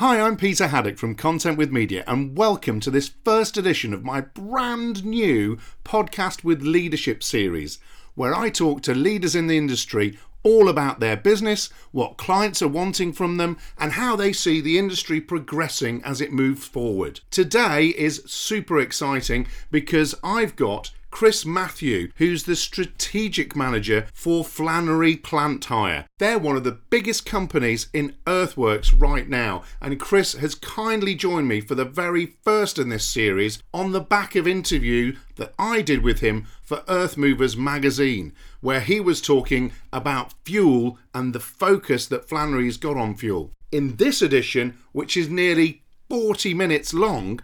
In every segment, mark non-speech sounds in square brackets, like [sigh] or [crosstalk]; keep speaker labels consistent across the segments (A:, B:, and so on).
A: Hi, I'm Peter Haddock from Content with Media, and welcome to this first edition of my brand new Podcast with Leadership series, where I talk to leaders in the industry all about their business, what clients are wanting from them, and how they see the industry progressing as it moves forward. Today is super exciting because I've got Chris Matthew, who's the strategic manager for Flannery Plant Hire. They're one of the biggest companies in earthworks right now, and Chris has kindly joined me for the very first in this series on the back of interview that I did with him for Earth Movers magazine, where he was talking about fuel and the focus that Flannery's got on fuel. In this edition, which is nearly 40 minutes long,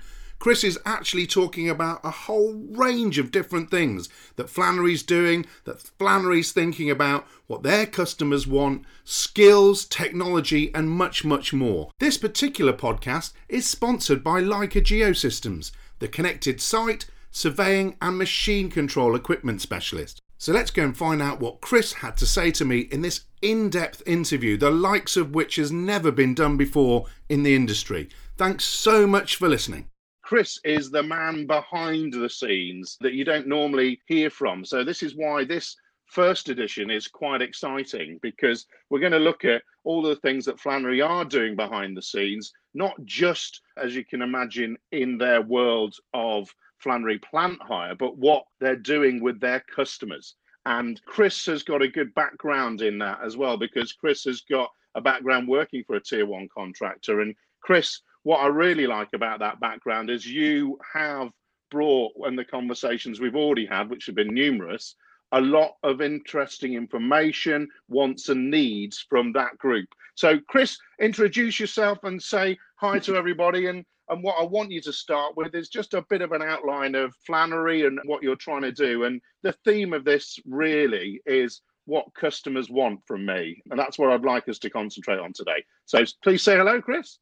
A: Chris is actually talking about a whole range of different things that Flannery's doing, that Flannery's thinking about, what their customers want, skills, technology, and much, much more. This particular podcast is sponsored by Leica Geosystems, the connected site, surveying, and machine control equipment specialist. So let's go and find out what Chris had to say to me in this in depth interview, the likes of which has never been done before in the industry. Thanks so much for listening. Chris is the man behind the scenes that you don't normally hear from. So, this is why this first edition is quite exciting because we're going to look at all the things that Flannery are doing behind the scenes, not just, as you can imagine, in their world of Flannery plant hire, but what they're doing with their customers. And Chris has got a good background in that as well because Chris has got a background working for a tier one contractor. And Chris what I really like about that background is you have brought, and the conversations we've already had, which have been numerous, a lot of interesting information, wants, and needs from that group. So, Chris, introduce yourself and say hi to everybody. And, and what I want you to start with is just a bit of an outline of Flannery and what you're trying to do. And the theme of this really is what customers want from me. And that's what I'd like us to concentrate on today. So, please say hello, Chris.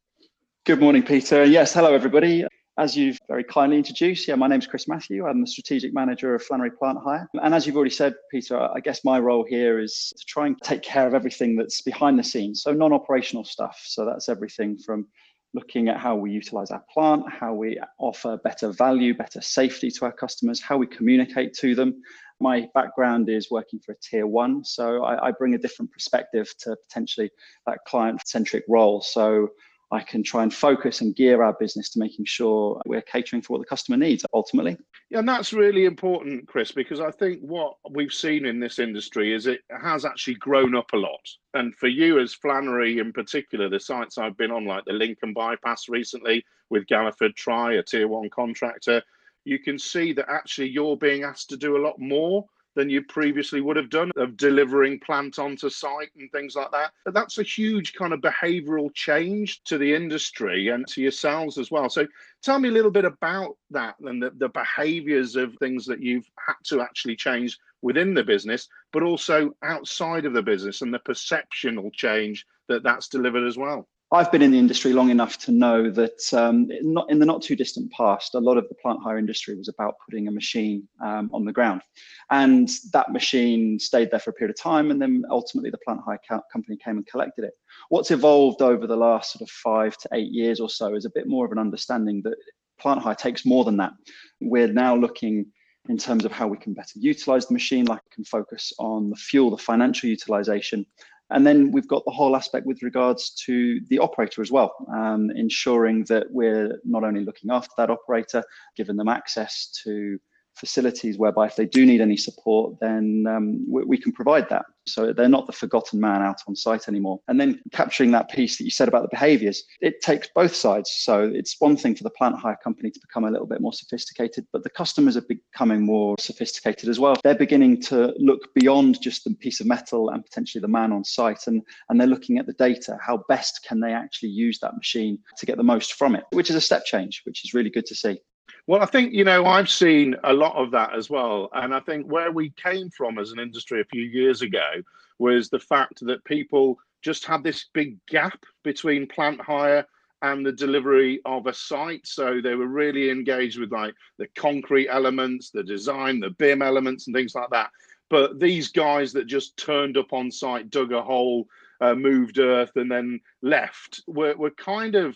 B: Good morning, Peter. Yes, hello, everybody. As you've very kindly introduced, yeah, my name's Chris Matthew. I'm the strategic manager of Flannery Plant Hire. And as you've already said, Peter, I guess my role here is to try and take care of everything that's behind the scenes. So, non operational stuff. So, that's everything from looking at how we utilize our plant, how we offer better value, better safety to our customers, how we communicate to them. My background is working for a tier one, so I, I bring a different perspective to potentially that client centric role. So, I can try and focus and gear our business to making sure we're catering for what the customer needs ultimately.
A: Yeah, and that's really important, Chris, because I think what we've seen in this industry is it has actually grown up a lot. And for you as Flannery in particular, the sites I've been on, like the Lincoln bypass recently with Galliford Try, a tier one contractor, you can see that actually you're being asked to do a lot more than you previously would have done of delivering plant onto site and things like that. But that's a huge kind of behavioral change to the industry and to yourselves as well. So tell me a little bit about that and the, the behaviors of things that you've had to actually change within the business, but also outside of the business and the perceptional change that that's delivered as well.
B: I've been in the industry long enough to know that um, not in the not too distant past, a lot of the plant hire industry was about putting a machine um, on the ground, and that machine stayed there for a period of time, and then ultimately the plant hire company came and collected it. What's evolved over the last sort of five to eight years or so is a bit more of an understanding that plant hire takes more than that. We're now looking in terms of how we can better utilize the machine, like can focus on the fuel, the financial utilization, and then we've got the whole aspect with regards to the operator as well, um, ensuring that we're not only looking after that operator, giving them access to facilities whereby if they do need any support, then um, we, we, can provide that. So they're not the forgotten man out on site anymore. And then capturing that piece that you said about the behaviors, it takes both sides. So it's one thing for the plant hire company to become a little bit more sophisticated, but the customers are becoming more sophisticated as well. They're beginning to look beyond just the piece of metal and potentially the man on site, and, and they're looking at the data. How best can they actually use that machine to get the most from it, which is a step change, which is really good to see.
A: Well, I think, you know, I've seen a lot of that as well. And I think where we came from as an industry a few years ago was the fact that people just had this big gap between plant hire and the delivery of a site. So they were really engaged with like the concrete elements, the design, the BIM elements, and things like that. But these guys that just turned up on site, dug a hole, uh, moved earth, and then left were, were kind of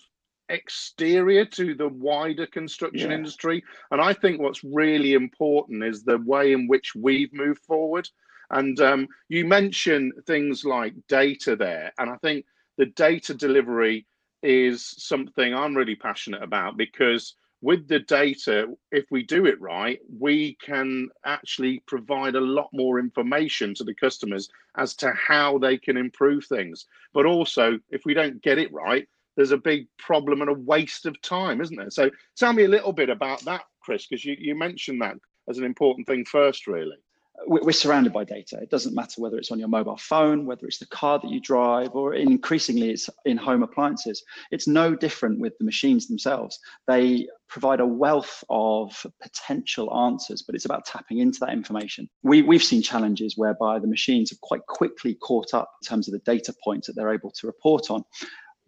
A: exterior to the wider construction yeah. industry. And I think what's really important is the way in which we've moved forward. And um, you mentioned things like data there. And I think the data delivery is something I'm really passionate about because with the data, if we do it right, we can actually provide a lot more information to the customers as to how they can improve things. But also, if we don't get it right, there's a big problem and a waste of time, isn't there? So tell me a little bit about that, Chris, because you, you mentioned that as an important thing first, really
B: we're surrounded by data. It doesn't matter whether it's on your mobile phone, whether it's the car that you drive, or increasingly it's in home appliances. It's no different with the machines themselves. They provide a wealth of potential answers, but it's about tapping into that information. We, we've seen challenges whereby the machines have quite quickly caught up in terms of the data points that they're able to report on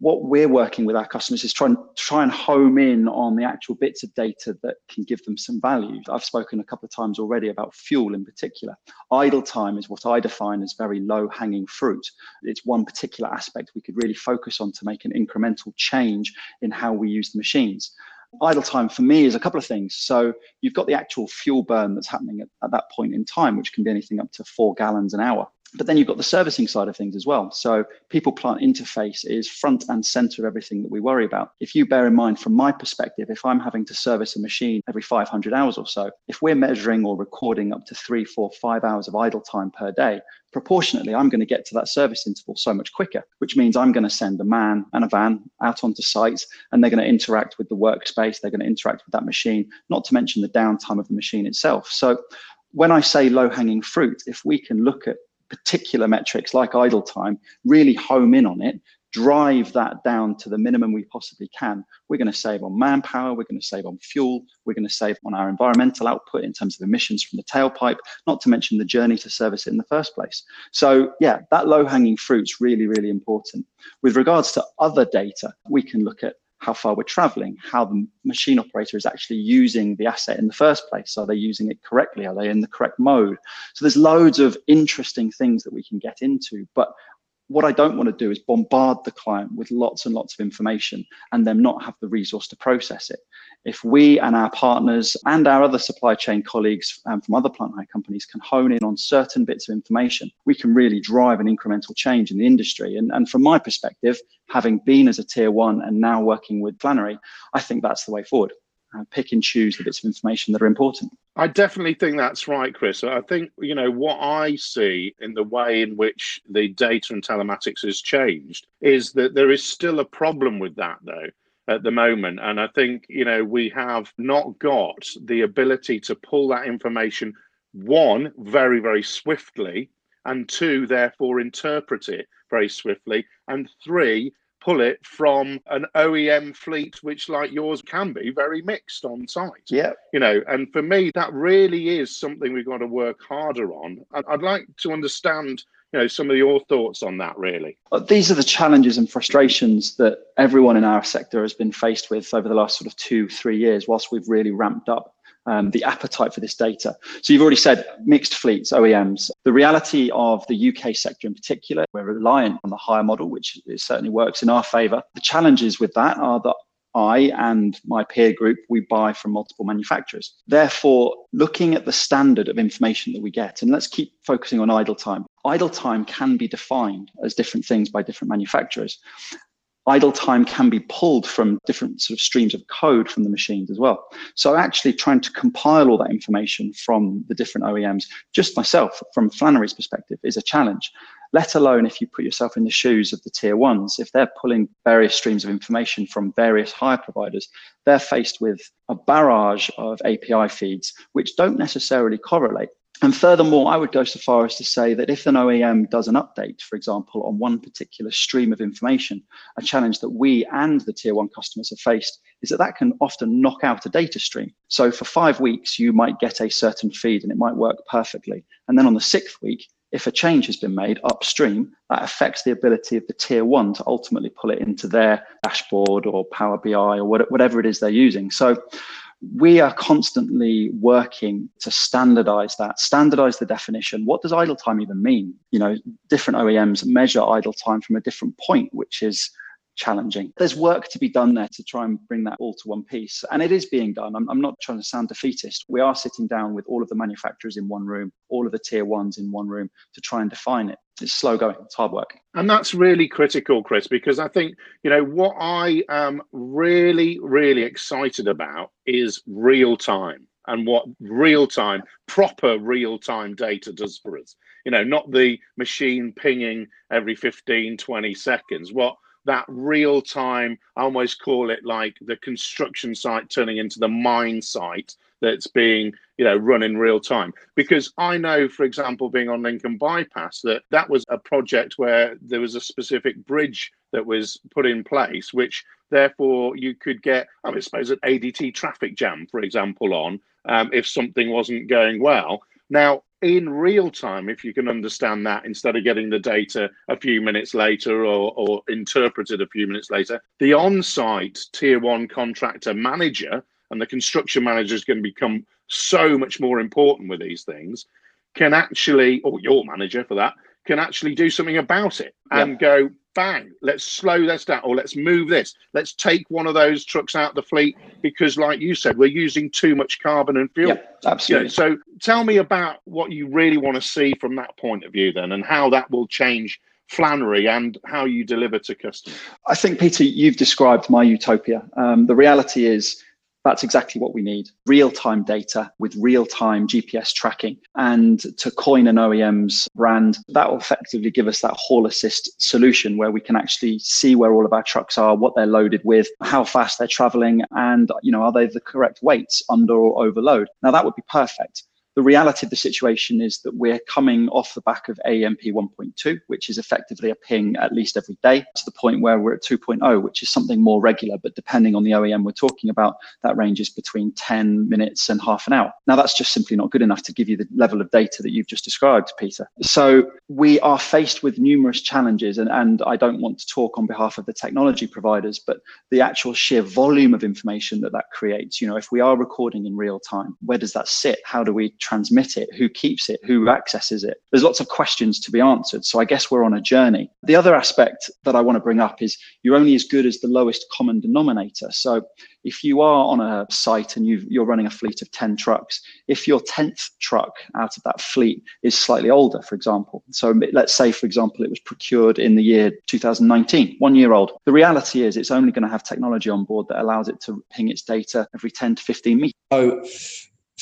B: what we're working with our customers is trying to try and home in on the actual bits of data that can give them some value. I've spoken a couple of times already about fuel in particular. Idle time is what I define as very low hanging fruit. It's one particular aspect we could really focus on to make an incremental change in how we use the machines. Idle time for me is a couple of things. So you've got the actual fuel burn that's happening at, at that point in time, which can be anything up to four gallons an hour. But then you've got the servicing side of things as well. So people plant interface is front and center of everything that we worry about. If you bear in mind, from my perspective, if I'm having to service a machine every 500 hours or so, if we're measuring or recording up to three, four, five hours of idle time per day, proportionately, I'm going to get to that service interval so much quicker, which means I'm going to send a man and a van out onto sites and they're going to interact with the workspace. They're going to interact with that machine, not to mention the downtime of the machine itself. So when I say low hanging fruit, if we can look at particular metrics like idle time, really home in on it, drive that down to the minimum we possibly can. We're going to save on manpower, we're going to save on fuel, we're going to save on our environmental output in terms of emissions from the tailpipe, not to mention the journey to service it in the first place. So, yeah, that low hanging fruit's really, really important. With regards to other data, we can look at how far we're traveling, how the machine operator is actually using the asset in the first place. Are they using it correctly? Are they in the correct mode? So there's loads of interesting things that we can get into, but what I don't want to do is bombard the client with lots and lots of information and then not have the resource to process it. If we and our partners and our other supply chain colleagues um, from other plant hire companies can hone in on certain bits of information, we can really drive an incremental change in the industry. And, and from my perspective, having been as a tier one and now working with Flannery, I think that's the way forward uh, pick and choose the bits of information that are important.
A: I definitely think that's right, Chris. I think, you know, what I see in the way in which the data and telematics has changed is that there is still a problem with that, though at the moment. And I think, you know, we have not got the ability to pull that information, one, very, very swiftly, and two, therefore interpret it very swiftly, and three, pull it from an OEM fleet, which, like yours, can be very mixed on site.
B: Yeah.
A: You know, and for me, that really is something we've got to work harder on. I'd like to understand you know some of your thoughts on that really
B: uh, these are the challenges and frustrations that everyone in our sector has been faced with over the last sort of two three years whilst we've really ramped up um, the appetite for this data. So you've already said mixed fleets, OEMs. The reality of the UK sector in particular, we're reliant on the hire model, which certainly works in our favour. The challenges with that are that I and my peer group, we buy from multiple manufacturers. Therefore, looking at the standard of information that we get, and let's keep focusing on idle time. Idle time can be defined as different things by different manufacturers idle time can be pulled from different sort of streams of code from the machines as well. So actually trying to compile all that information from the different OEMs, just myself from Flannery's perspective, is a challenge. Let alone if you put yourself in the shoes of the tier ones, if they're pulling various streams of information from various hire providers, they're faced with a barrage of API feeds which don't necessarily correlate. And furthermore, I would go so far as to say that if an OEM does an update, for example, on one particular stream of information, a challenge that we and the tier one customers have faced is that that can often knock out a data stream. So for five weeks, you might get a certain feed and it might work perfectly. And then on the sixth week, if a change has been made upstream, that affects the ability of the tier one to ultimately pull it into their dashboard or Power BI or whatever it is they're using. So we are constantly working to standardize that, standardize the definition. What does idle time even mean? You know, different OEMs measure idle time from a different point, which is challenging. There's work to be done there to try and bring that all to one piece. And it is being done. I'm, I'm not trying to sound defeatist. We are sitting down with all of the manufacturers in one room, all of the tier ones in one room to try and define it. It's slow going, it's hard work.
A: And that's really critical, Chris, because I think, you know, what I am really, really excited about is real time and what real time, proper real time data does for us. You know, not the machine pinging every 15, 20 seconds. What that real time, I almost call it like the construction site turning into the mine site that's being you know run in real time. Because i know for example being on lincoln bypass that that was a project where there was a specific bridge that was put in place which therefore you could get i suppose an adt traffic jam for example on um, if something wasn't going well. Now in real time, if you can understand that instead of getting the data a few minutes later or, or interpreted a few minutes later, the on site tier one contractor manager and the construction manager is going to become so much more important with these things, can actually, or your manager for that, can actually do something about it and go, bang, let's slow this down or let's move this. Let's take one of those trucks out the fleet because, like you said, we're using too much carbon and fuel.
B: Yeah, absolutely.
A: You know, so tell me about what you really want to see from that point of view then and how that will change Flannery and how you deliver to customers.
B: I think, Peter, you've described my utopia. Um, the reality is, that's exactly what we need real time data with real time GPS tracking. And to coin an OEM's brand, that will effectively give us that haul assist solution where we can actually see where all of our trucks are, what they're loaded with, how fast they're traveling, and you know, are they the correct weights under or overload? Now that would be perfect. The reality of the situation is that we're coming off the back of AMP 1.2, which is effectively a ping at least every day, to the point where we're at 2.0, which is something more regular. But depending on the OEM we're talking about, that ranges between 10 minutes and half an hour. Now, that's just simply not good enough to give you the level of data that you've just described, Peter. So we are faced with numerous challenges, and, and I don't want to talk on behalf of the technology providers, but the actual sheer volume of information that that creates. You know, if we are recording in real time, where does that sit? How do we transmit it, who keeps it, who accesses it. There's lots of questions to be answered. So I guess we're on a journey. The other aspect that I want to bring up is you're only as good as the lowest common denominator. So if you are on a site and you are running a fleet of 10 trucks, if your 10th truck out of that fleet is slightly older, for example, so let's say, for example, it was procured in the year 2019, one year old, the reality is it's only going to have technology on board that allows it to ping its data every 10 to 15 meters.
C: So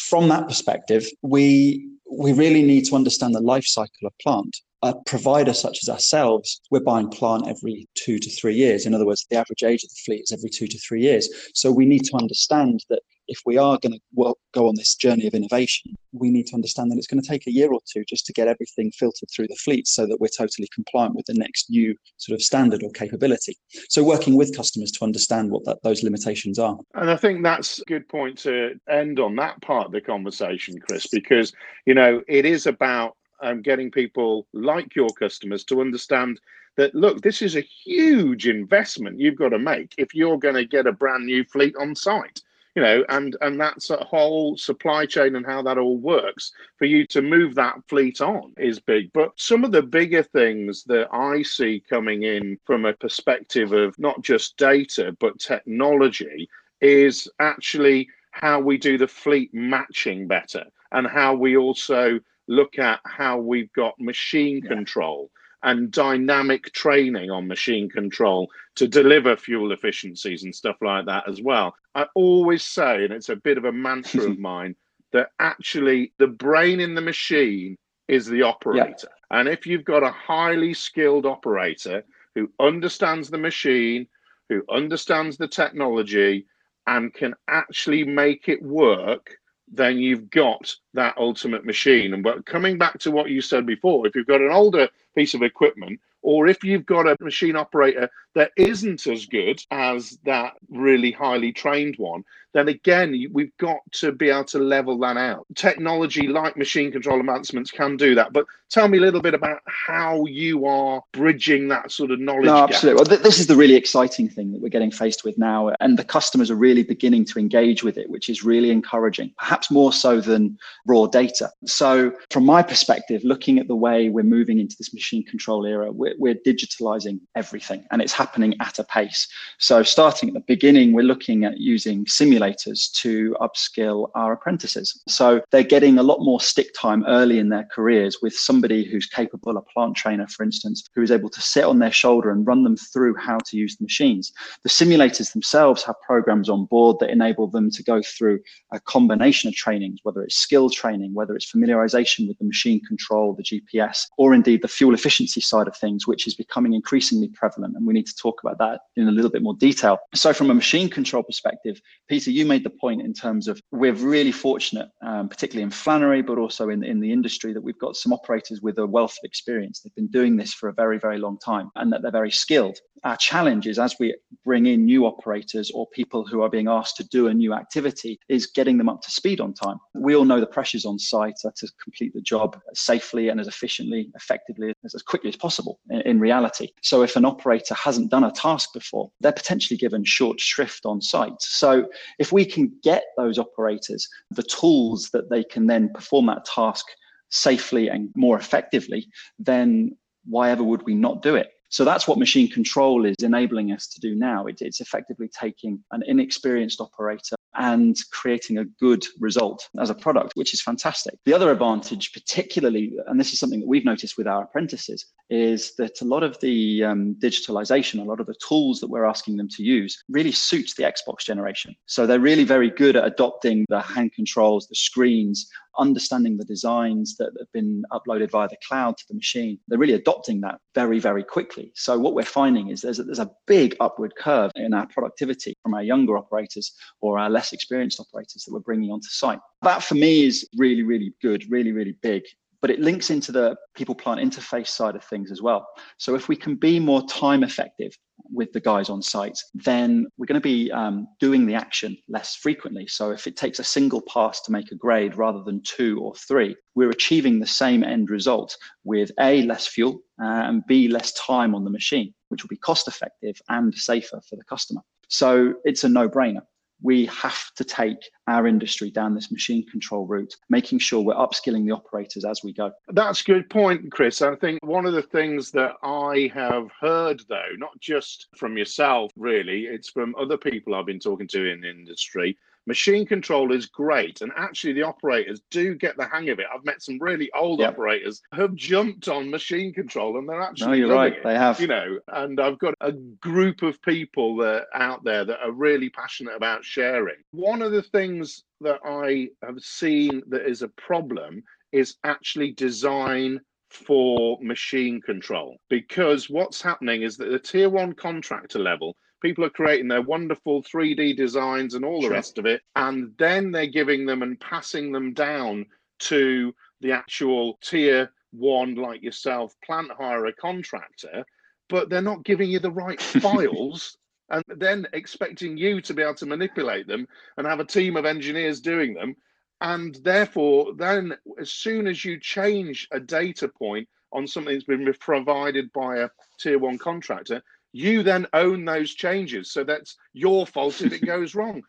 C: from that perspective, we we really need to understand the life cycle of plant. A provider such as ourselves, we're buying plant every two to three years. In other words, the average age of the fleet is every two to three years. So we need to understand that if we are going to go on this journey of innovation, we need to understand that it's going to take a year or two just to get everything filtered through the fleet so that we're totally compliant with the next new sort of standard or capability. So working with customers to understand what that, those limitations are.
A: And I think that's a good point to end on that part of the conversation, Chris, because, you know, it is about um, getting people like your customers to understand that look this is a huge investment you've got to make if you're going to get a brand new fleet on site you know, and and that's a whole supply chain and how that all works for you to move that fleet on is big. But some of the bigger things that I see coming in from a perspective of not just data but technology is actually how we do the fleet matching better and how we also look at how we've got machine yeah. control and dynamic training on machine control to deliver fuel efficiencies and stuff like that as well. I always say, and it's a bit of a mantra of [laughs] mine, that actually the brain in the machine is the operator. Yeah. And if you've got a highly skilled operator who understands the machine, who understands the technology, and can actually make it work, then you've got that ultimate machine. And but coming back to what you said before, if you've got an older piece of equipment, or if you've got a machine operator that isn't as good as that really highly trained one, then again, we've got to be able to level that out. Technology like machine control advancements can do that. But tell me a little bit about how you are bridging that sort of knowledge. No,
B: absolutely. Well, th- this is the really exciting thing that we're getting faced with now. And the customers are really beginning to engage with it, which is really encouraging, perhaps more so than raw data. So, from my perspective, looking at the way we're moving into this machine control era, we're, we're digitalizing everything. And it's happening at a pace. So, starting at the beginning, we're looking at using simulators to upskill our apprentices. So, they're getting a lot more stick time early in their careers with somebody who's capable, a plant trainer, for instance, who is able to sit on their shoulder and run them through how to use the machines. The simulators themselves have programs on board that enable them to go through a combination of trainings, whether it's skill training, whether it's familiarization with the machine control, the GPS, or indeed the fuel efficiency side of things, which is becoming increasingly prevalent. And we need to talk about that in a little bit more detail. So, from a machine control perspective, Peter, you made the point in terms of we're really fortunate, um, particularly in Flannery, but also in, in the industry, that we've got some operators with a wealth of experience. They've been doing this for a very, very long time and that they're very skilled. Our challenge is as we bring in new operators or people who are being asked to do a new activity, is getting them up to speed on time. We all know the pressures on site to complete the job safely and as efficiently, effectively, as, as quickly as possible in, in reality. So if an operator hasn't done a task before, they're potentially given short shrift on site. So if we can get those operators the tools that they can then perform that task safely and more effectively, then why ever would we not do it? So that's what machine control is enabling us to do now. It, it's effectively taking an inexperienced operator and creating a good result as a product, which is fantastic. The other advantage, particularly, and this is something that we've noticed with our apprentices, is that a lot of the um, digitalization, a lot of the tools that we're asking them to use really suits the Xbox generation. So they're really very good at adopting the hand controls, the screens, understanding the designs that have been uploaded via the cloud to the machine. They're really adopting that very, very quickly. So what we're finding is there's a, there's a big upward curve in our productivity from our younger operators or our less experienced operators that we're bringing onto site. That for me is really, really good, really, really big but it links into the people plant interface side of things as well. So if we can be more time effective with the guys on site, then we're going to be um, doing the action less frequently. So if it takes a single pass to make a grade rather than two or three, we're achieving the same end result with A, less fuel, uh, and B, less time on the machine, which will be cost effective and safer for the customer. So it's a no brainer we have to take our industry down this machine control route, making sure we're upskilling the operators as we go.
A: That's a good point, Chris. I think one of the things that I have heard, though, not just from yourself, really, it's from other people I've been talking to in the industry, Machine control is great, and actually the operators do get the hang of it. I've met some really old yep. operators who have jumped on machine control, and they're actually.
B: No, you're right.
A: It,
B: they have.
A: You know, and I've got a group of people that out there that are really passionate about sharing. One of the things that I have seen that is a problem is actually design for machine control because what's happening is that the tier one contractor level people are creating their wonderful 3D designs and all the rest of it, and then they're giving them and passing them down to the actual tier one, like yourself, plant hire a contractor, but they're not giving you the right [laughs] files. And then expecting you to be able to manipulate them and have a team of engineers doing them. And therefore, then as soon as you change a data point on something that's been provided by a tier one contractor, you then own those changes. So that's your fault if it goes wrong.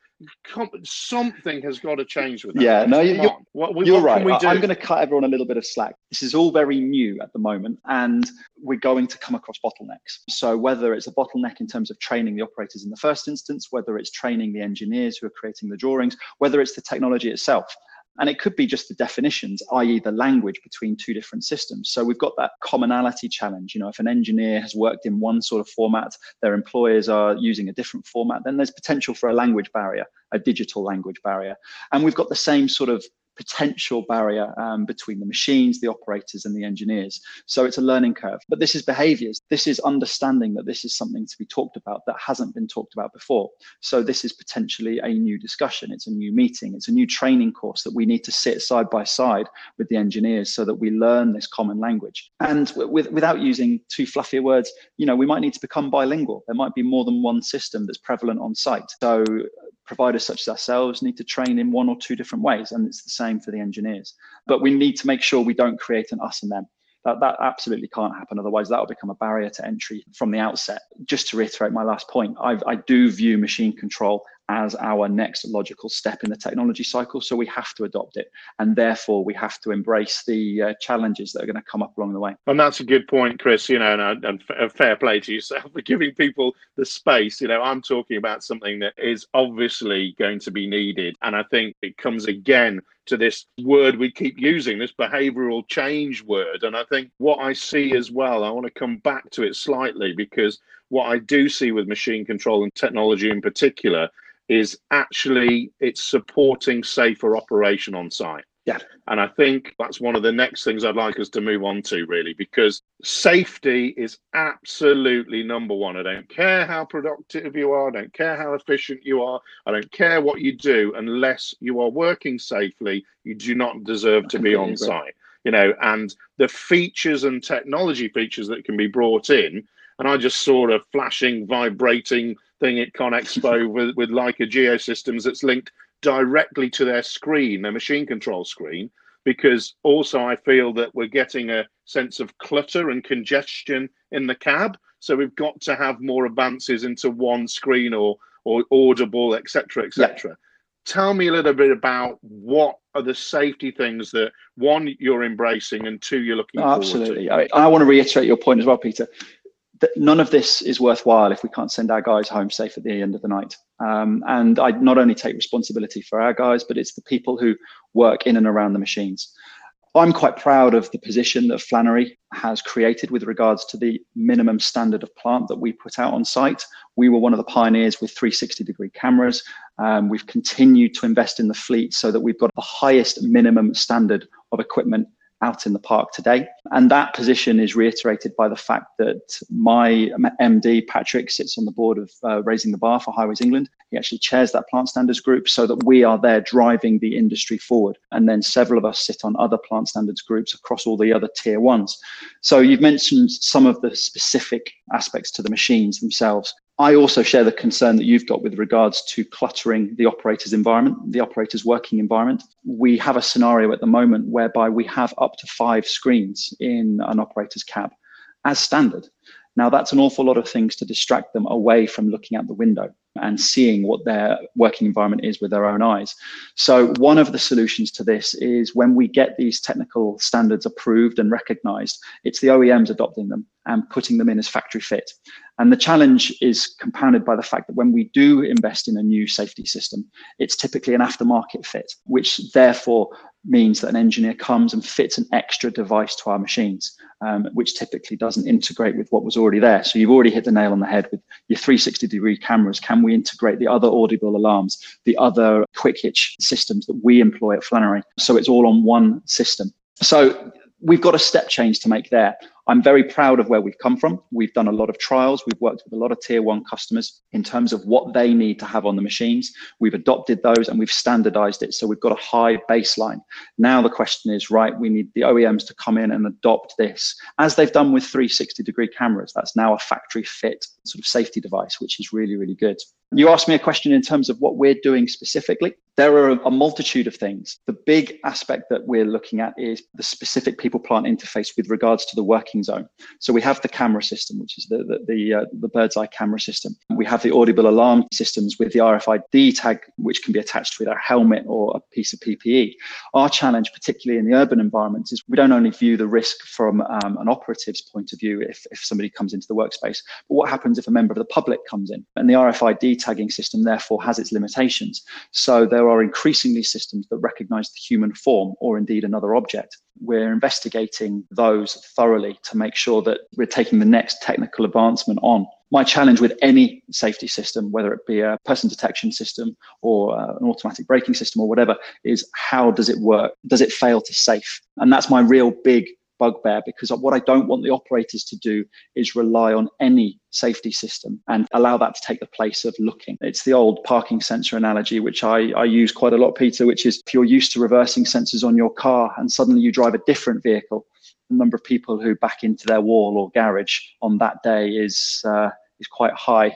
A: Something has got to change with that.
B: Yeah, no, you, are what, you're what right. I'm going to cut everyone a little bit of slack. This is all very new at the moment, and we're going to come across bottlenecks. So whether it's a bottleneck in terms of training the operators in the first instance, whether it's training the engineers who are creating the drawings, whether it's the technology itself. And it could be just the definitions, i.e., the language between two different systems. So we've got that commonality challenge. You know, if an engineer has worked in one sort of format, their employers are using a different format, then there's potential for a language barrier, a digital language barrier. And we've got the same sort of potential barrier um, between the machines, the operators, and the engineers. So it's a learning curve. But this is behaviors. This is understanding that this is something to be talked about that hasn't been talked about before. So this is potentially a new discussion. It's a new meeting. It's a new training course that we need to sit side by side with the engineers so that we learn this common language. And with, without using too fluffy words, you know, we might need to become bilingual. There might be more than one system that's prevalent on site. So providers such as ourselves need to train in one or two different ways, and it's the same for the engineers. But we need to make sure we don't create an us and them. That, that absolutely can't happen. Otherwise, that will become a barrier to entry from the outset. Just to reiterate my last point, I've, I do view machine control as our next logical step in the technology cycle. So we have to adopt it. And therefore, we have to embrace the uh, challenges that are going to come up along the way.
A: And that's a good point, Chris. You know, and, and, and fair play to yourself [laughs] for giving people the space. You know, I'm talking about something that is obviously going to be needed. And I think it comes again to this word we keep using, this behavioral change word. And I think what I see as well, I want to come back to it slightly because what I do see with machine control and technology in particular is actually it's supporting safer operation on site.
B: Yeah.
A: And I think that's one of the next things I'd like us to move on to, really, because safety is absolutely number one. I don't care how productive you are, I don't care how efficient you are, I don't care what you do, unless you are working safely, you do not deserve to be on site. You know, and the features and technology features that can be brought in, and I just saw a flashing, vibrating thing at ConExpo [laughs] with, with Leica Geosystems that's linked directly to their screen, their machine control screen, because also I feel that we're getting a sense of clutter and congestion in the cab. So we've got to have more advances into one screen or or audible, etc., etc. Yeah. Tell me a little bit about what are the safety things that one you're embracing and two you're looking oh,
B: absolutely. I, I want to reiterate your point as well, Peter none of this is worthwhile if we can't send our guys home safe at the end of the night. Um, and I not only take responsibility for our guys, but it's the people who work in and around the machines. I'm quite proud of the position that Flannery has created with regards to the minimum standard of plant that we put out on site. We were one of the pioneers with 360 degree cameras. Um, we've continued to invest in the fleet so that we've got the highest minimum standard of equipment out in the park today. And that position is reiterated by the fact that my MD, Patrick, sits on the board of uh, Raising the Bar for Highways England. He actually chairs that plant standards group so that we are there driving the industry forward. And then several of us sit on other plant standards groups across all the other tier ones. So you've mentioned some of the specific aspects to the machines themselves. I also share the concern that you've got with regards to cluttering the operator's environment, the operator's working environment. We have a scenario at the moment whereby we have up to five screens in an operator's cab as standard. Now, that's an awful lot of things to distract them away from looking out the window and seeing what their working environment is with their own eyes. So, one of the solutions to this is when we get these technical standards approved and recognized, it's the OEMs adopting them and putting them in as factory fit. And the challenge is compounded by the fact that when we do invest in a new safety system, it's typically an aftermarket fit, which therefore means that an engineer comes and fits an extra device to our machines, um, which typically doesn't integrate with what was already there. So you've already hit the nail on the head with your 360 degree cameras. Can we integrate the other audible alarms, the other quick hitch systems that we employ at Flannery? So it's all on one system. So we've got a step change to make there. I'm very proud of where we've come from. We've done a lot of trials. We've worked with a lot of tier one customers in terms of what they need to have on the machines. We've adopted those and we've standardized it. So we've got a high baseline. Now the question is, right, we need the OEMs to come in and adopt this as they've done with 360 degree cameras. That's now a factory fit sort of safety device, which is really, really good. You asked me a question in terms of what we're doing specifically. There are a multitude of things. The big aspect that we're looking at is the specific people plant interface with regards to the working zone. So we have the camera system, which is the the the, uh, the bird's eye camera system. We have the audible alarm systems with the RFID tag, which can be attached with a helmet or a piece of PPE. Our challenge, particularly in the urban environments, is we don't only view the risk from um, an operative's point of view if, if somebody comes into the workspace, but what happens if a member of the public comes in? And the RFID tagging system therefore has its limitations. So there are increasingly systems that recognize the human form or indeed another object. We're investigating those thoroughly to make sure that we're taking the next technical advancement on. My challenge with any safety system, whether it be a person detection system or uh, an automatic braking system or whatever, is how does it work? Does it fail to safe? And that's my real big bugbear because what I don't want the operators to do is rely on any safety system and allow that to take the place of looking. It's the old parking sensor analogy, which I, I use quite a lot, Peter, which is if you're used to reversing sensors on your car and suddenly you drive a different vehicle, the number of people who back into their wall or garage on that day is uh, is quite high.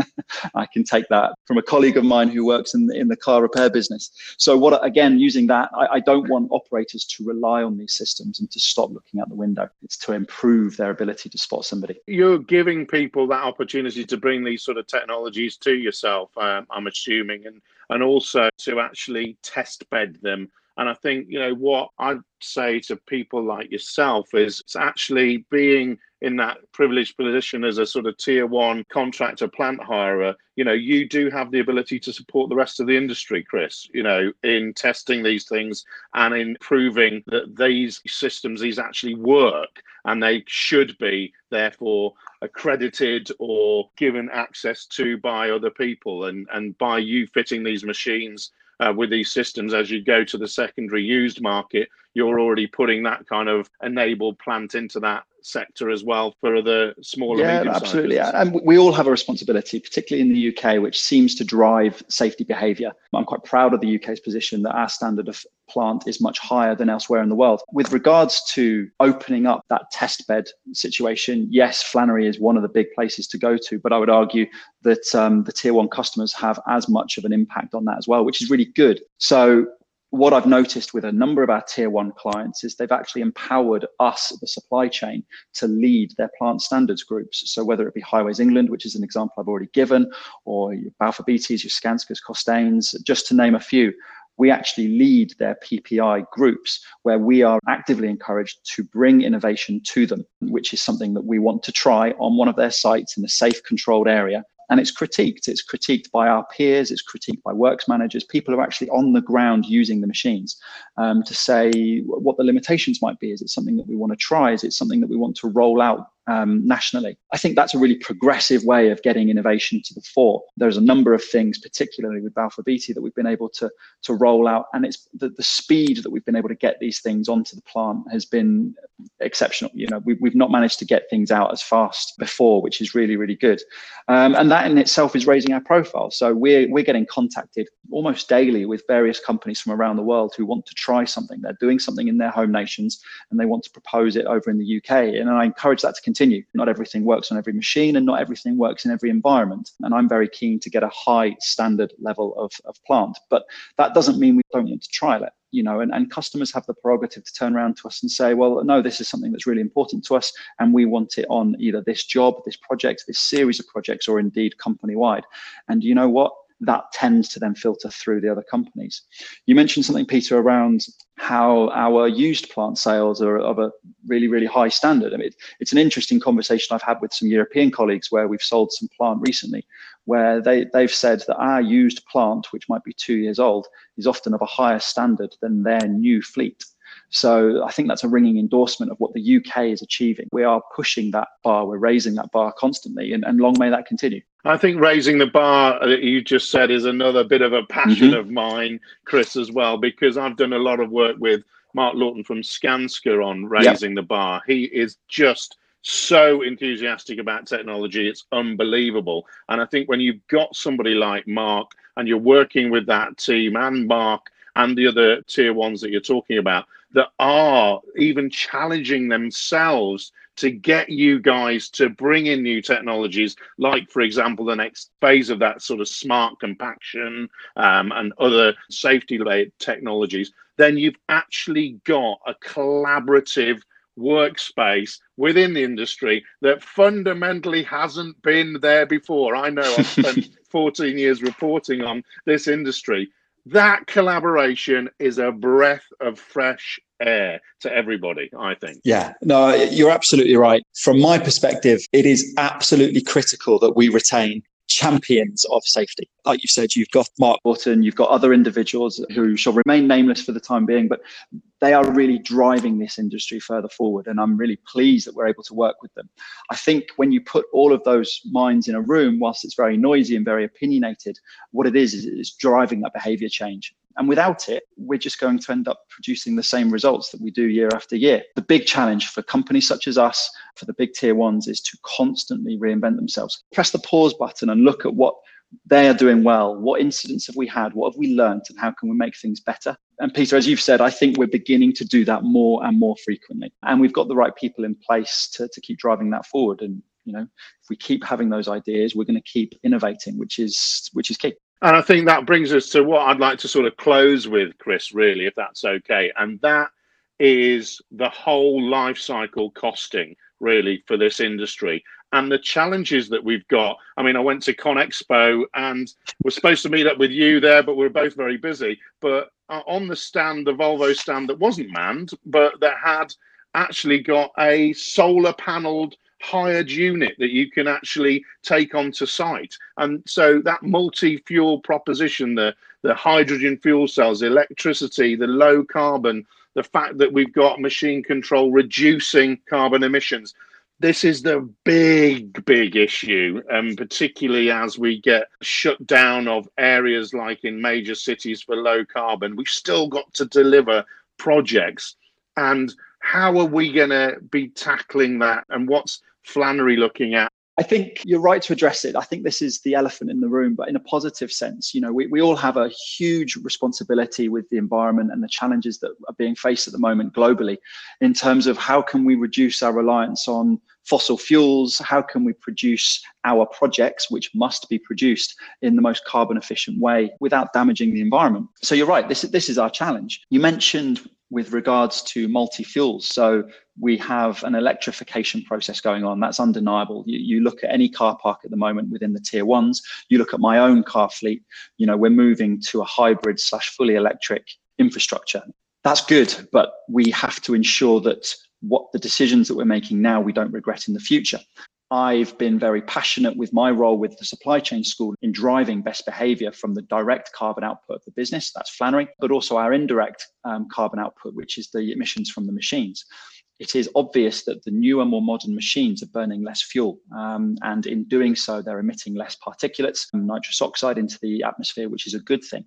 B: [laughs] I can take that from a colleague of mine who works in the, in the car repair business. So what again, using that, I, I don't want operators to rely on these systems and to stop looking out the window. It's to improve their ability to spot somebody.
A: You're giving people that opportunity to bring these sort of technologies to yourself, um, I'm assuming, and and also to actually test bed them and I think, you know, what I'd say to people like yourself is it's actually being in that privileged position as a sort of tier one contractor plant hirer, you know, you do have the ability to support the rest of the industry, Chris, you know, in testing these things and in proving that these systems, these actually work and they should be therefore accredited or given access to by other people and, and by you fitting these machines uh, with these systems as you go to the secondary used market you're already putting that kind of enabled plant into that sector as well for the smaller
B: yeah absolutely. and we all have a responsibility particularly in the uk which seems to drive safety behavior i'm quite proud of the uk's position that our standard of plant is much higher than elsewhere in the world. With regards to opening up that test bed situation yes flannery is one of the big places to go to but i would argue that um, the tier one customers have as much of an impact on that as well which is really good. So what I've noticed with a number of our tier one clients is they've actually empowered us, the supply chain, to lead their plant standards groups. So whether it be Highways England, which is an example I've already given, or your Balfour Beatty's, your Skanskas, Costains, just to name a few, we actually lead their PPI groups where we are actively encouraged to bring innovation to them, which is something that we want to try on one of their sites in a safe, controlled area and it's critiqued. It's critiqued by our peers. It's critiqued by works managers. People are actually on the ground using the machines um, to say what the limitations might be. Is it something that we want to try? Is it something that we want to roll out um, nationally. I think that's a really progressive way of getting innovation to the fore. There's a number of things, particularly with Balfour Beatty, that we've been able to to roll out, and it's the, the speed that we've been able to get these things onto the plant has been exceptional. You know, we, we've not managed to get things out as fast before, which is really really good, um, and that in itself is raising our profile. So we're we're getting contacted almost daily with various companies from around the world who want to try something. They're doing something in their home nations, and they want to propose it over in the UK, and I encourage that to continue. Not everything works on every machine and not everything works in every environment. And I'm very keen to get a high standard level of, of plant. But that doesn't mean we don't want to trial it you know, and, and customers have the prerogative to turn around to us and say, well, no, this is something that's really important to us, and we want it on either this job, this project, this series of projects, or indeed company wide. And you know what? That tends to then filter through the other companies. You mentioned something, Peter, around how our used plant sales are of a really, really high standard. I mean, it's an interesting conversation I've had with some European colleagues where we've sold some plant recently, where they, they've said that our used plant, which might be two years old, is often of a higher standard than their new fleet. So I think that's a ringing endorsement of what the UK is achieving. We are pushing that bar, we're raising that bar constantly, and, and long may that continue.
A: I think raising the bar that you just said is another bit of a passion mm-hmm. of mine, Chris, as well, because I've done a lot of work with Mark Lawton from Skanska on raising yep. the bar. He is just so enthusiastic about technology. It's unbelievable. And I think when you've got somebody like Mark and you're working with that team and Mark and the other tier ones that you're talking about that are even challenging themselves to get you guys to bring in new technologies, like, for example, the next phase of that sort of smart compaction um, and other safety layer technologies, then you've actually got a collaborative workspace within the industry that fundamentally hasn't been there before. I know I've spent [laughs] 14 years reporting on this industry that collaboration is a breath of fresh air to everybody, I think.
C: Yeah, no, you're absolutely right. From my perspective, it is absolutely critical that we retain champions of safety. Like you said, you've got Mark Button, you've got other individuals who shall remain nameless for the time being, but they are really driving this industry further forward. And I'm really pleased that we're able to work with them. I think when you put all of those minds in a room, whilst it's very noisy and very opinionated, what it is is it's driving that behavior change. And without it, we're just going to end up producing the same results that we do year after year. The big challenge for companies such as us, for the big tier ones, is to constantly reinvent themselves. Press the pause button and look at what they are doing well. What incidents have we had? What have we learned? And how can we make things better? And Peter, as you've said, I think we're beginning to do that more and more frequently. And we've got the right people in place to, to keep driving that forward. And
B: You know, if we keep having those ideas, we're going to keep innovating, which is which is key.
A: And I think that brings us to what I'd like to sort of close with, Chris, really, if that's okay. And that is the whole life cycle costing, really, for this industry and the challenges that we've got. I mean, I went to ConExpo and we're supposed to meet up with you there, but we are both very busy. But uh, on the stand, the Volvo stand that wasn't manned, but that had actually got a solar paneled hired unit that you can actually take onto site. And so that multi-fuel proposition, the the hydrogen fuel cells, electricity, the low carbon, the fact that we've got machine control reducing carbon emissions, this is the big, big issue, and um, particularly as we get shut down of areas like in major cities for low carbon, we've still got to deliver projects. And how are we going to be tackling that? And what's Flannery looking at
B: I think you're right to address it. I think this is the elephant in the room, but in a positive sense. You know, we, we all have a huge responsibility with the environment and the challenges that are being faced at the moment globally in terms of how can we reduce our reliance on fossil fuels? How can we produce our projects, which must be produced in the most carbon efficient way without damaging the environment? So you're right, this, this is our challenge. You mentioned with regards to multi-fuels. So we have an electrification process going on. That's undeniable. You, you, look at any car park at the moment within the tier ones. You look at my own car fleet. You know, we're moving to a hybrid slash fully electric infrastructure. That's good, but we have to ensure that what the decisions that we're making now we don't regret in the future. I've been very passionate with my role with the supply chain school in driving best behavior from the direct carbon output of the business, that's Flannery, but also our indirect um, carbon output, which is the emissions from the machines. It is obvious that the newer, more modern machines are burning less fuel. Um, and in doing so, they're emitting less particulates and nitrous oxide into the atmosphere, which is a good thing.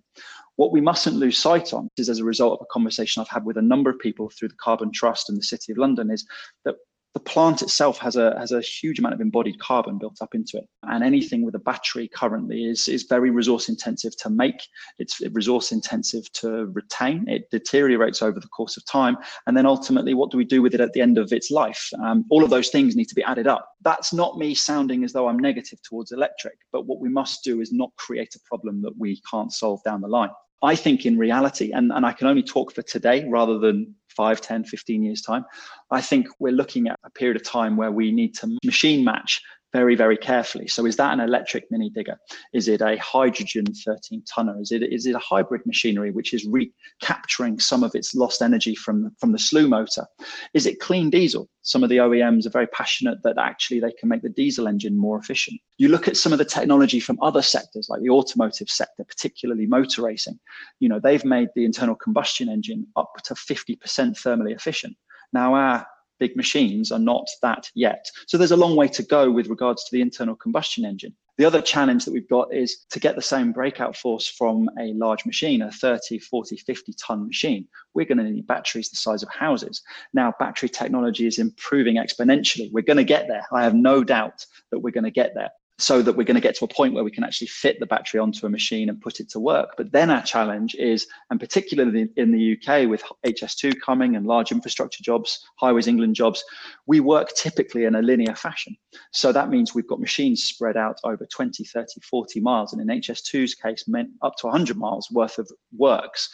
B: What we mustn't lose sight on is as a result of a conversation I've had with a number of people through the Carbon Trust and the City of London is that the plant itself has a has a huge amount of embodied carbon built up into it. And anything with a battery currently is is very resource intensive to make. It's resource intensive to retain. It deteriorates over the course of time. And then ultimately what do we do with it at the end of its life? Um, all of those things need to be added up. That's not me sounding as though i'm negative towards electric but what we must do is not create a problem that we can't solve down the line I think in reality, and, and I can only talk for today rather than 5, 10, 15 years' time, I think we're looking at a period of time where we need to machine match very, very carefully. So is that an electric mini digger? Is it a hydrogen 13 tonner? Is it, is it a hybrid machinery which is recapturing some of its lost energy from, from the slew motor? Is it clean diesel? Some of the OEMs are very passionate that actually they can make the diesel engine more efficient. You look at some of the technology from other sectors like the automotive sector, particularly motor racing. You know, they've made the internal combustion engine up to 50% thermally efficient. Now our big machines are not that yet. So there's a long way to go with regards to the internal combustion engine. The other challenge that we've got is to get the same breakout force from a large machine, a 30, 40, 50 ton machine. We're going to need batteries the size of houses. Now, battery technology is improving exponentially. We're going to get there. I have no doubt that we're going to get there so that we're going to get to a point where we can actually fit the battery onto a machine and put it to work. But then our challenge is, and particularly in the UK with HS2 coming and large infrastructure jobs, Highways England jobs, we work typically in a linear fashion. So that means we've got machines spread out over 20, 30, 40 miles, and in HS2's case, meant up to 100 miles worth of works.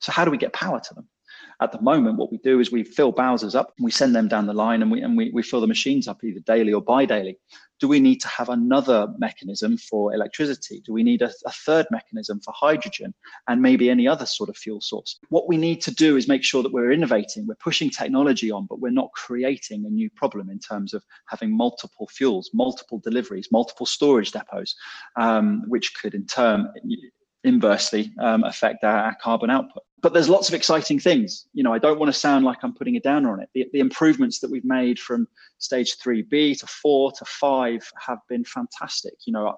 B: So how do we get power to them? At the moment, what we do is we fill Bowsers up, we send them down the line, and we and we, we fill the machines up either daily or bi-daily. Do we need to have another mechanism for electricity? Do we need a, a third mechanism for hydrogen and maybe any other sort of fuel source? What we need to do is make sure that we're innovating, we're pushing technology on, but we're not creating a new problem in terms of having multiple fuels, multiple deliveries, multiple storage depots, um, which could in turn inversely um, affect our, our, carbon output. But there's lots of exciting things. You know, I don't want to sound like I'm putting a downer on it. The, the improvements that we've made from stage 3B to 4 to 5 have been fantastic. You know,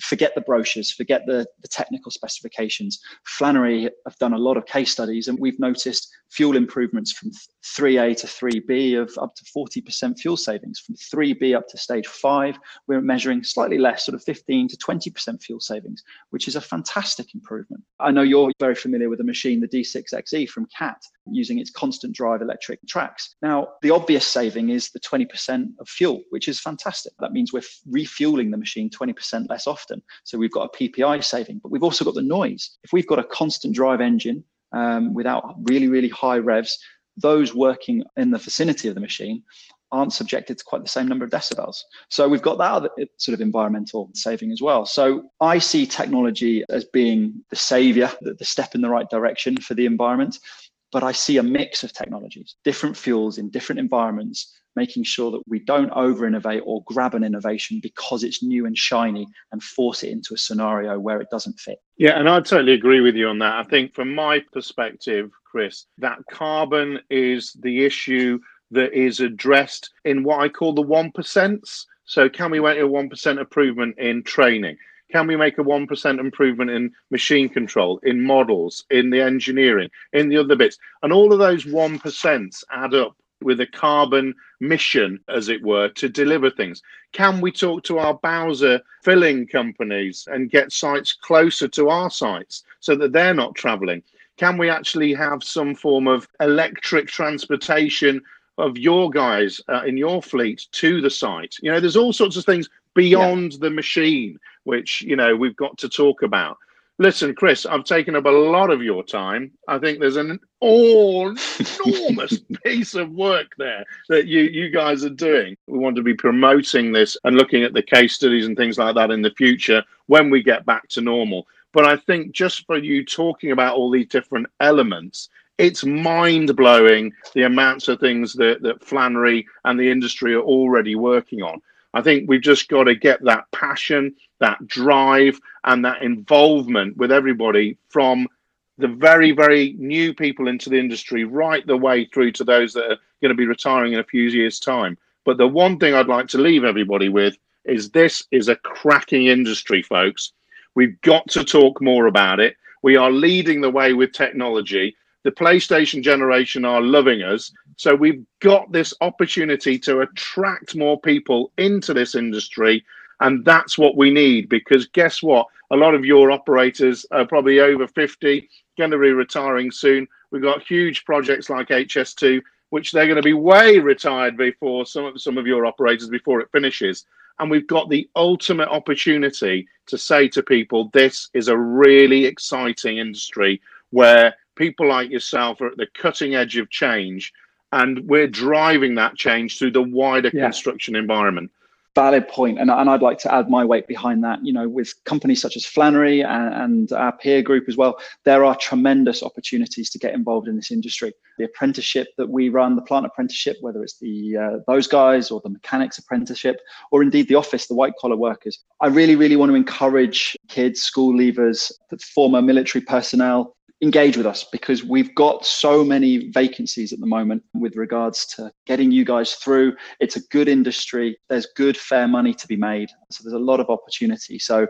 B: forget the brochures, forget the, the technical specifications. Flannery have done a lot of case studies, and we've noticed fuel improvements from 3A to 3B of up to 40% fuel savings. From 3B up to stage five, we're measuring slightly less, sort of 15 to 20% fuel savings, which is a fantastic improvement. I know you're very familiar with the machine, the D6XE from CAT, using its constant drive electric tracks. Now, the obvious saving is the 20% of fuel, which is fantastic. That means we're refueling the machine 20% less often. So we've got a PPI saving, but we've also got the noise. If we've got a constant drive engine um, without really, really high revs, those working in the vicinity of the machine aren't subjected to quite the same number of decibels. So we've got that other sort of environmental saving as well. So I see technology as being the savior, the step in the right direction for the environment. But I see a mix of technologies, different fuels in different environments, making sure that we don't over innovate or grab an innovation because it's new and shiny and force it into a scenario where it doesn't fit.
A: Yeah, and I totally agree with you on that. I think from my perspective, Chris, that carbon is the issue that is addressed in what I call the 1%. So, can we make a 1% improvement in training? Can we make a 1% improvement in machine control, in models, in the engineering, in the other bits? And all of those 1% add up with a carbon mission, as it were, to deliver things? Can we talk to our Bowser filling companies and get sites closer to our sites so that they're not traveling? Can we actually have some form of electric transportation of your guys uh, in your fleet to the site? You know, there's all sorts of things beyond yeah. the machine, which, you know, we've got to talk about. Listen, Chris, I've taken up a lot of your time. I think there's an enormous [laughs] piece of work there that you you guys are doing. We want to be promoting this and looking at the case studies and things like that in the future when we get back to normal. But I think just for you talking about all these different elements, it's mind blowing the amounts of things that, that Flannery and the industry are already working on. I think we've just got to get that passion, that drive, and that involvement with everybody from the very, very new people into the industry right the way through to those that are going to be retiring in a few years' time. But the one thing I'd like to leave everybody with is this is a cracking industry, folks. We've got to talk more about it. We are leading the way with technology. The PlayStation generation are loving us. So we've got this opportunity to attract more people into this industry. And that's what we need because guess what? A lot of your operators are probably over 50, going to be retiring soon. We've got huge projects like HS2, which they're going to be way retired before some of, some of your operators before it finishes. And we've got the ultimate opportunity to say to people, this is a really exciting industry where people like yourself are at the cutting edge of change and we're driving that change through the wider yeah. construction environment.
B: Valid point and, and i'd like to add my weight behind that. You know with companies such as flannery and, and, our peer group as well there are tremendous opportunities to get involved in this industry. The apprenticeship that we run the plant apprenticeship whether it's the uh, those guys or the mechanics apprenticeship or indeed the office the white collar workers. I really really want to encourage kids school leavers former military personnel engage with us because we've got so many vacancies at the moment with regards to getting you guys through. It's a good industry. There's good, fair money to be made. So there's a lot of opportunity. So,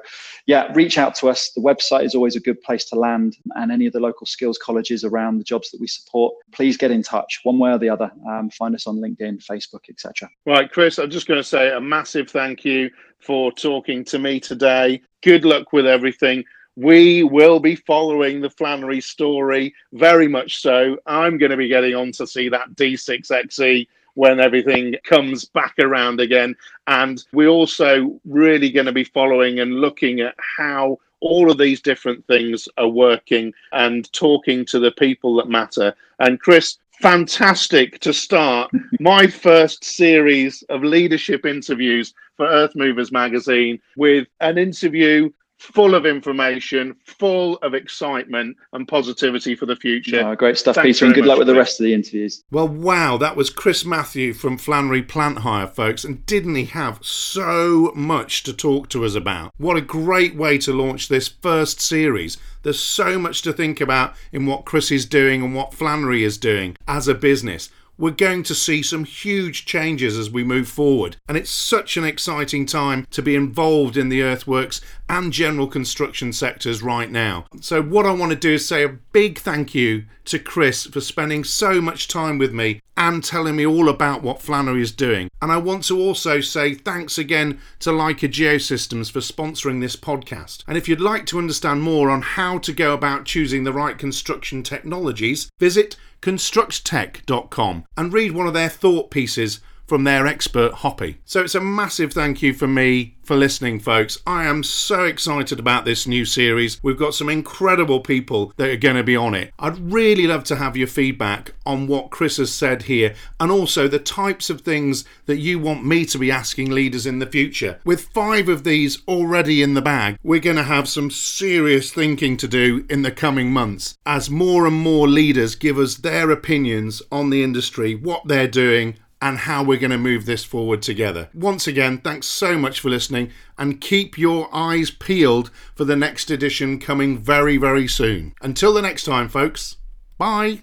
B: yeah, reach out to us. The website is always a good place to land, and any of the local skills colleges around the jobs that we support, please get in touch one way or the other. Um, find us on LinkedIn, Facebook, etc.
A: Right, Chris, I'm just going to say a massive thank you for talking to me today. Good luck with everything we will be following the Flannery story very much so. I'm going to be getting on to see that D6XE when everything comes back around again. And we're also really going to be following and looking at how all of these different things are working and talking to the people that matter. And Chris, fantastic to start [laughs] my first series of leadership interviews for Earth Movers magazine with an interview full of information, full of excitement and positivity for the future.
B: Oh, great stuff, Thanks Peter, and good luck with the rest of the interviews.
A: Well, wow, that was Chris Matthew from Flannery Plant Hire, folks, and didn't he have so much to talk to us about? What a great way to launch this first series. There's so much to think about in what Chris is doing and what Flannery is doing as a business we're going to see some huge changes as we move forward. And it's such an exciting time to be involved in the earthworks and general construction sectors right now. So, what I want to do is say a big thank you to Chris for spending so much time with me and telling me all about what Flannery is doing. And I want to also say thanks again to Leica Geosystems for sponsoring this podcast. And if you'd like to understand more on how to go about choosing the right construction technologies, visit constructtech.com and read one of their thought pieces from their expert Hoppy. So it's a massive thank you for me for listening, folks. I am so excited about this new series. We've got some incredible people that are going to be on it. I'd really love to have your feedback on what Chris has said here and also the types of things that you want me to be asking leaders in the future. With five of these already in the bag, we're going to have some serious thinking to do in the coming months as more and more leaders give us their opinions on the industry, what they're doing, and how we're going to move this forward together. Once again, thanks so much for listening and keep your eyes peeled for the next edition coming very, very soon. Until the next time, folks, bye.